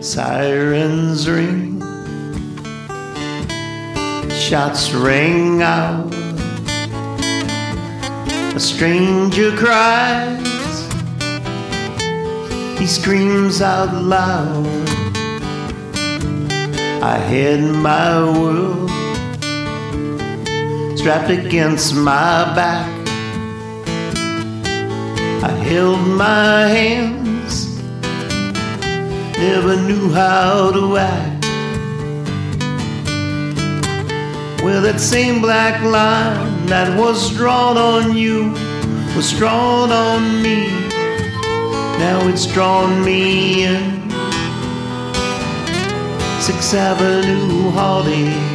Sirens ring, shots ring out. A stranger cries, he screams out loud. I hid my world strapped against my back. I held my hands, never knew how to act. Well, that same black line that was drawn on you was drawn on me. Now it's drawn me in. Sixth Avenue heartache.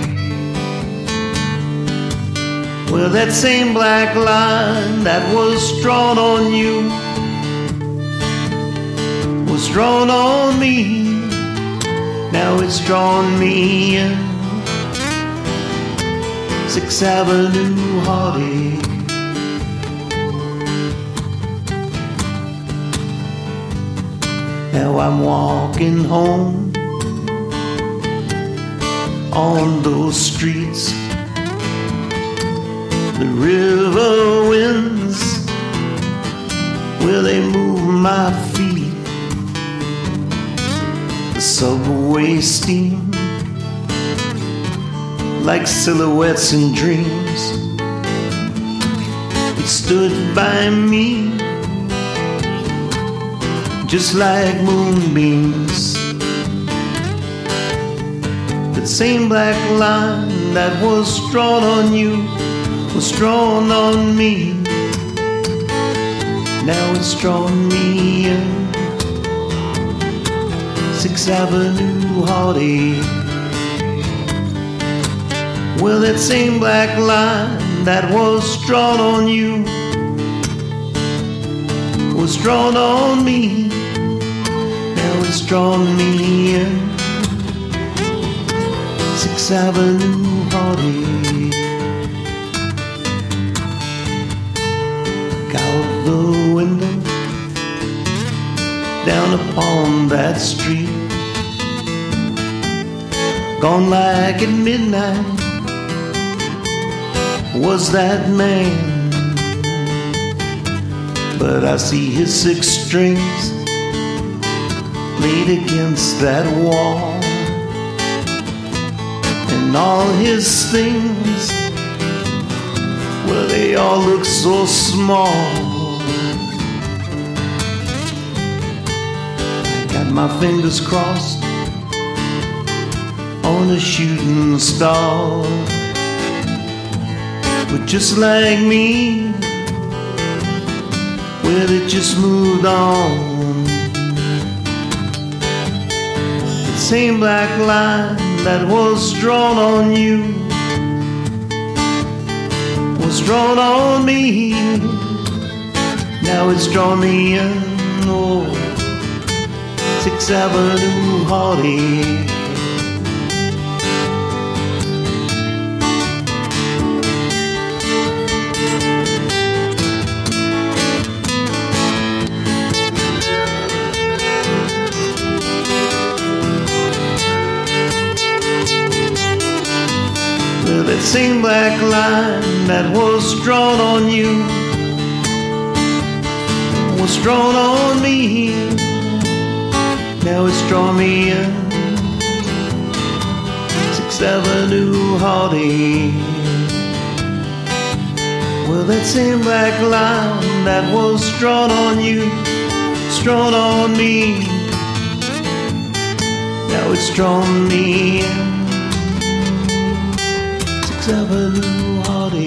Well, that same black line that was drawn on you drawn on me. Now it's drawn me in. Sixth Avenue heartache. Now I'm walking home on those streets. The river winds, will they move my feet? Subway steam, like silhouettes in dreams. It stood by me, just like moonbeams. That same black line that was drawn on you was drawn on me. Now it's drawn me in. Sixth Avenue heartache. Well, that same black line that was drawn on you was drawn on me. Now it's drawn me in. Sixth Avenue heartache. out the window down upon that street. Gone like at midnight was that man. But I see his six strings laid against that wall. And all his things well, they all look so small. I got my fingers crossed on a shooting star. But just like me, well, it just moved on. The same black line that was drawn on you was drawn on me. Now it's drawn me in. Oh, Sixth Avenue heartache. That same black line that was drawn on you was drawn on me. Now it's drawn me in. Sixth Avenue heartache. Well, that same black line that was drawn on you, drawn on me. Now it's drawn me in double heartache.